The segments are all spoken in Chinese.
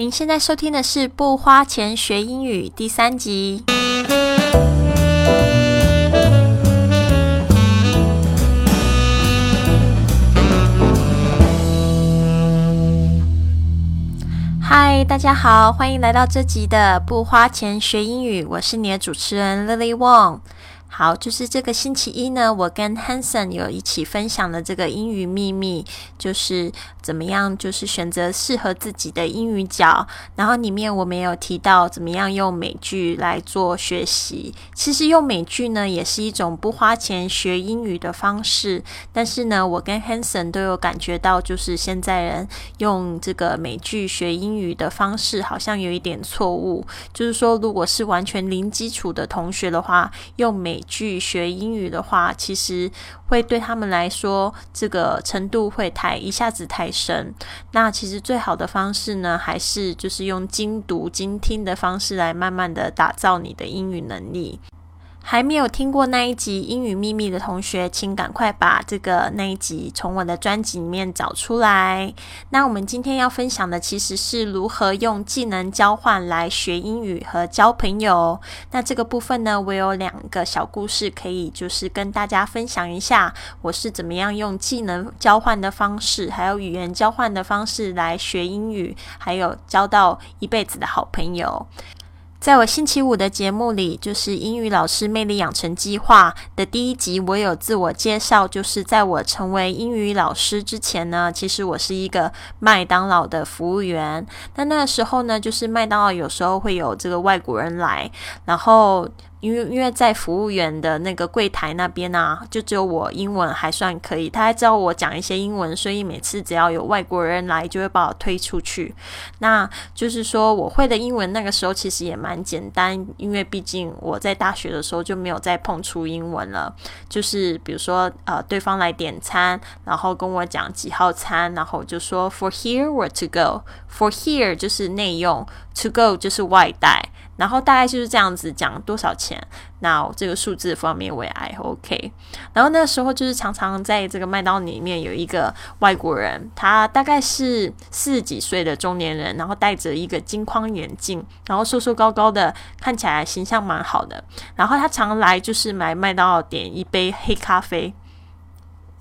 您现在收听的是《不花钱学英语》第三集。嗨，大家好，欢迎来到这集的《不花钱学英语》，我是你的主持人 Lily Wong。好，就是这个星期一呢，我跟 Hanson 有一起分享的这个英语秘密，就是怎么样，就是选择适合自己的英语角。然后里面我们有提到怎么样用美剧来做学习。其实用美剧呢，也是一种不花钱学英语的方式。但是呢，我跟 Hanson 都有感觉到，就是现在人用这个美剧学英语的方式，好像有一点错误。就是说，如果是完全零基础的同学的话，用美去学英语的话，其实会对他们来说，这个程度会太一下子太深。那其实最好的方式呢，还是就是用精读精听的方式来慢慢的打造你的英语能力。还没有听过那一集英语秘密的同学，请赶快把这个那一集从我的专辑里面找出来。那我们今天要分享的其实是如何用技能交换来学英语和交朋友。那这个部分呢，我有两个小故事可以就是跟大家分享一下，我是怎么样用技能交换的方式，还有语言交换的方式来学英语，还有交到一辈子的好朋友。在我星期五的节目里，就是英语老师魅力养成计划的第一集，我有自我介绍。就是在我成为英语老师之前呢，其实我是一个麦当劳的服务员。那那个时候呢，就是麦当劳有时候会有这个外国人来，然后。因为因为在服务员的那个柜台那边啊，就只有我英文还算可以，他还知道我讲一些英文，所以每次只要有外国人来，就会把我推出去。那就是说我会的英文那个时候其实也蛮简单，因为毕竟我在大学的时候就没有再碰触英文了。就是比如说呃，对方来点餐，然后跟我讲几号餐，然后就说 for here or to go，for here 就是内用，to go 就是外带。然后大概就是这样子讲多少钱，那这个数字方面我也还 OK。然后那时候就是常常在这个麦当劳里面有一个外国人，他大概是四十几岁的中年人，然后戴着一个金框眼镜，然后瘦瘦高高的，看起来形象蛮好的。然后他常来就是买麦当劳点一杯黑咖啡。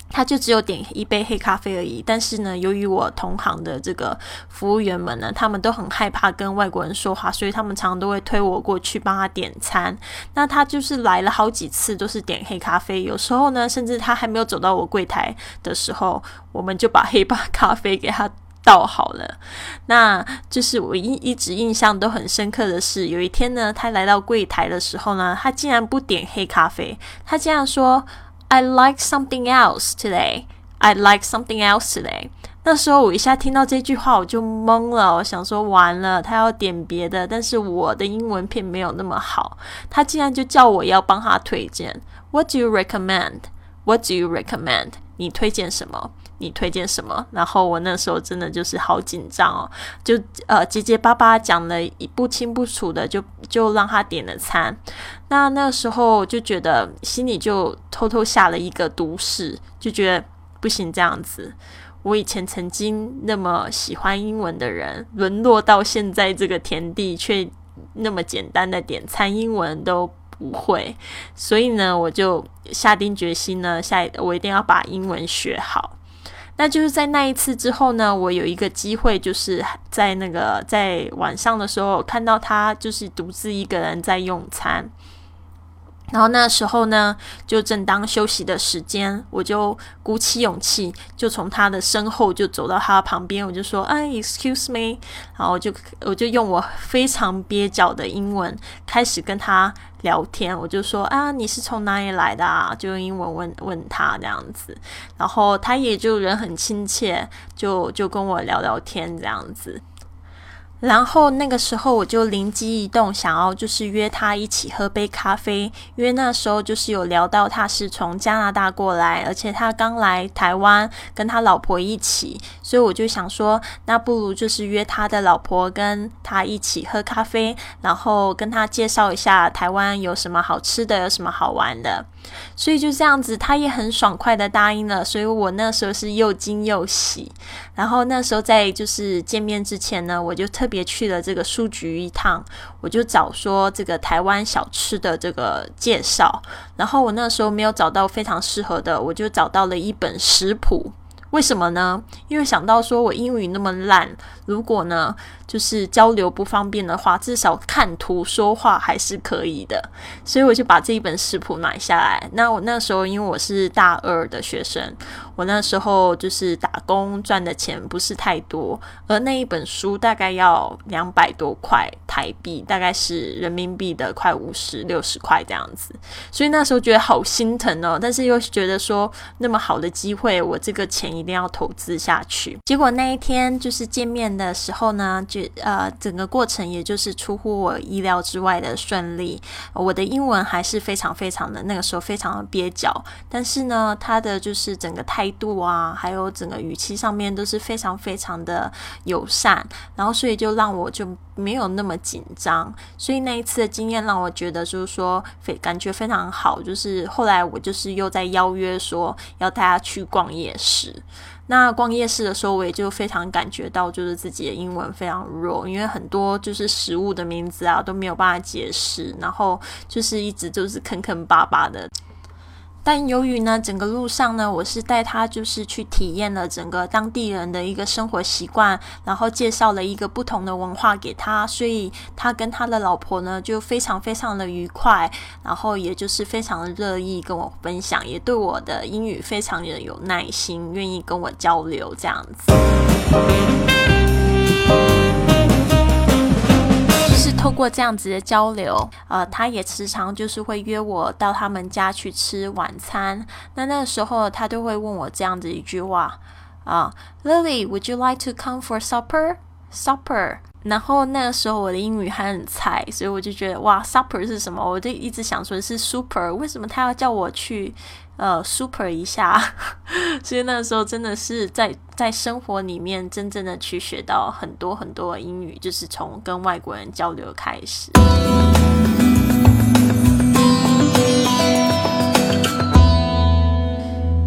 他就只有点一杯黑咖啡而已，但是呢，由于我同行的这个服务员们呢，他们都很害怕跟外国人说话，所以他们常常都会推我过去帮他点餐。那他就是来了好几次都是点黑咖啡，有时候呢，甚至他还没有走到我柜台的时候，我们就把黑咖咖啡给他倒好了。那就是我一一直印象都很深刻的是，有一天呢，他来到柜台的时候呢，他竟然不点黑咖啡，他这样说。I like something else today. I like something else today. 那时候我一下听到这句话，我就懵了。我想说，完了，他要点别的，但是我的英文片没有那么好，他竟然就叫我要帮他推荐。What do you recommend? What do you recommend? 你推荐什么？你推荐什么？然后我那时候真的就是好紧张哦，就呃结结巴巴讲了一不清不楚的，就就让他点了餐。那那时候就觉得心里就偷偷下了一个毒誓，就觉得不行这样子。我以前曾经那么喜欢英文的人，沦落到现在这个田地，却那么简单的点餐英文都不会。所以呢，我就下定决心呢，下我一定要把英文学好。那就是在那一次之后呢，我有一个机会，就是在那个在晚上的时候看到他，就是独自一个人在用餐。然后那时候呢，就正当休息的时间，我就鼓起勇气，就从他的身后就走到他旁边，我就说：“哎，excuse me。”然后我就我就用我非常蹩脚的英文开始跟他聊天，我就说：“啊，你是从哪里来的啊？”就用英文问问他这样子，然后他也就人很亲切，就就跟我聊聊天这样子。然后那个时候我就灵机一动，想要就是约他一起喝杯咖啡，因为那时候就是有聊到他是从加拿大过来，而且他刚来台湾跟他老婆一起，所以我就想说，那不如就是约他的老婆跟他一起喝咖啡，然后跟他介绍一下台湾有什么好吃的，有什么好玩的。所以就这样子，他也很爽快的答应了。所以我那时候是又惊又喜。然后那时候在就是见面之前呢，我就特别去了这个书局一趟，我就找说这个台湾小吃的这个介绍，然后我那时候没有找到非常适合的，我就找到了一本食谱。为什么呢？因为想到说我英语那么烂，如果呢就是交流不方便的话，至少看图说话还是可以的，所以我就把这一本食谱买下来。那我那时候因为我是大二的学生，我那时候就是打工赚的钱不是太多，而那一本书大概要两百多块台币，大概是人民币的快五十六十块这样子，所以那时候觉得好心疼哦，但是又觉得说那么好的机会，我这个钱。一定要投资下去。结果那一天就是见面的时候呢，就呃整个过程也就是出乎我意料之外的顺利。我的英文还是非常非常的那个时候非常的蹩脚，但是呢，他的就是整个态度啊，还有整个语气上面都是非常非常的友善，然后所以就让我就没有那么紧张。所以那一次的经验让我觉得就是说非感觉非常好。就是后来我就是又在邀约说要带他去逛夜市。那逛夜市的时候，我也就非常感觉到，就是自己的英文非常弱，因为很多就是食物的名字啊都没有办法解释，然后就是一直就是坑坑巴巴的。但由于呢，整个路上呢，我是带他就是去体验了整个当地人的一个生活习惯，然后介绍了一个不同的文化给他，所以他跟他的老婆呢就非常非常的愉快，然后也就是非常的乐意跟我分享，也对我的英语非常的有耐心，愿意跟我交流这样子。透过这样子的交流，呃，他也时常就是会约我到他们家去吃晚餐。那那个时候，他都会问我这样子一句话啊：“Lily，Would you like to come for supper？Supper？” 然后那个时候我的英语还很菜，所以我就觉得哇，super 是什么？我就一直想说是 super，为什么他要叫我去呃 super 一下？所以那个时候真的是在在生活里面真正的去学到很多很多英语，就是从跟外国人交流开始。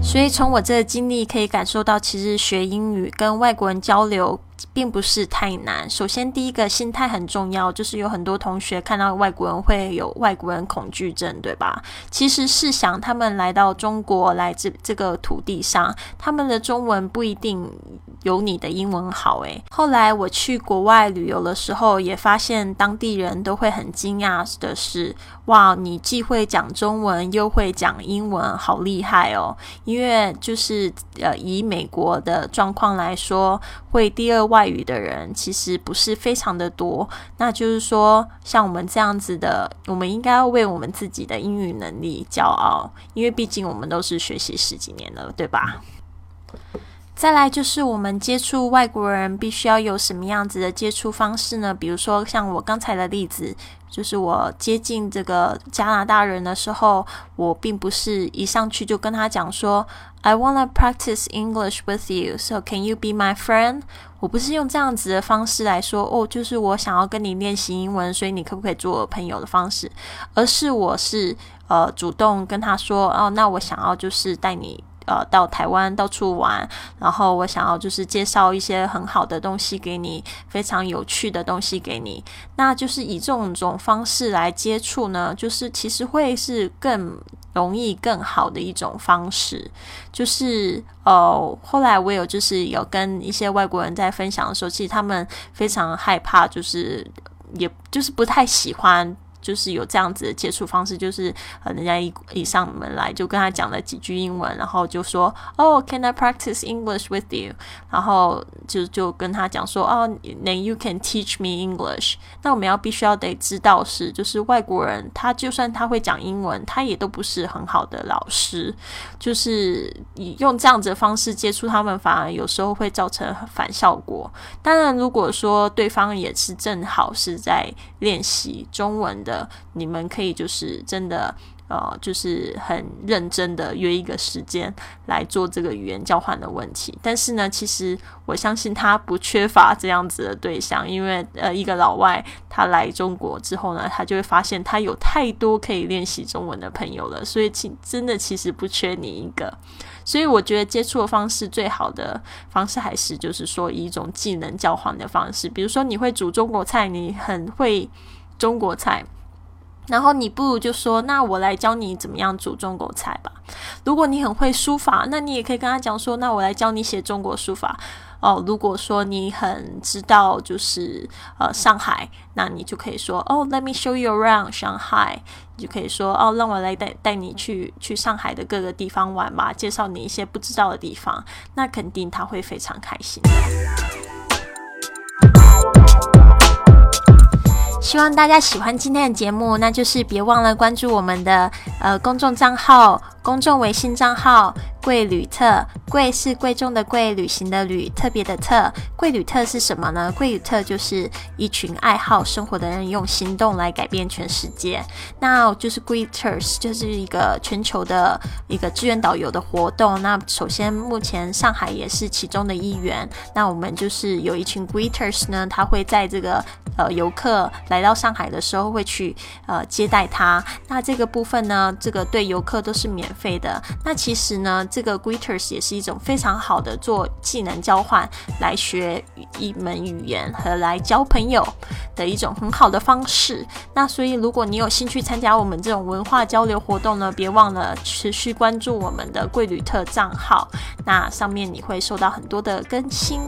所以从我这个经历可以感受到，其实学英语跟外国人交流。并不是太难。首先，第一个心态很重要，就是有很多同学看到外国人会有外国人恐惧症，对吧？其实是想，他们来到中国，来自这个土地上，他们的中文不一定有你的英文好。诶，后来我去国外旅游的时候，也发现当地人都会很惊讶的是：哇，你既会讲中文，又会讲英文，好厉害哦！因为就是呃，以美国的状况来说，会第二。外语的人其实不是非常的多，那就是说，像我们这样子的，我们应该要为我们自己的英语能力骄傲，因为毕竟我们都是学习十几年了，对吧？再来就是我们接触外国人必须要有什么样子的接触方式呢？比如说像我刚才的例子，就是我接近这个加拿大人的时候，我并不是一上去就跟他讲说，I wanna practice English with you, so can you be my friend？我不是用这样子的方式来说，哦，就是我想要跟你练习英文，所以你可不可以做我朋友的方式？而是我是呃主动跟他说，哦，那我想要就是带你。呃，到台湾到处玩，然后我想要就是介绍一些很好的东西给你，非常有趣的东西给你。那就是以这种种方式来接触呢，就是其实会是更容易、更好的一种方式。就是呃，后来我有就是有跟一些外国人在分享的时候，其实他们非常害怕，就是也就是不太喜欢。就是有这样子的接触方式，就是呃，人家一一上门来就跟他讲了几句英文，然后就说哦，Can I practice English with you？然后就就跟他讲说哦，Then you can teach me English。那我们要必须要得知道是，就是外国人他就算他会讲英文，他也都不是很好的老师。就是以用这样子的方式接触他们，反而有时候会造成反效果。当然，如果说对方也是正好是在练习中文的。的，你们可以就是真的，呃，就是很认真的约一个时间来做这个语言交换的问题。但是呢，其实我相信他不缺乏这样子的对象，因为呃，一个老外他来中国之后呢，他就会发现他有太多可以练习中文的朋友了，所以其真的其实不缺你一个。所以我觉得接触的方式最好的方式还是就是说以一种技能交换的方式，比如说你会煮中国菜，你很会中国菜，然后你不如就说那我来教你怎么样煮中国菜吧。如果你很会书法，那你也可以跟他讲说，那我来教你写中国书法。哦，如果说你很知道就是呃上海，那你就可以说哦，Let me show you around Shanghai。你就可以说哦，让我来带带你去去上海的各个地方玩吧，介绍你一些不知道的地方，那肯定他会非常开心。希望大家喜欢今天的节目，那就是别忘了关注我们的呃公众账号、公众微信账号。贵旅特，贵是贵重的贵，旅行的旅，特别的特。贵旅特是什么呢？贵旅特就是一群爱好生活的人用行动来改变全世界。那就是 Greeters，就是一个全球的一个志愿导游的活动。那首先，目前上海也是其中的一员。那我们就是有一群 Greeters 呢，他会在这个呃游客来到上海的时候会去呃接待他。那这个部分呢，这个对游客都是免费的。那其实呢。这个 Greeters 也是一种非常好的做技能交换、来学一门语言和来交朋友的一种很好的方式。那所以，如果你有兴趣参加我们这种文化交流活动呢，别忘了持续关注我们的贵旅特账号，那上面你会收到很多的更新。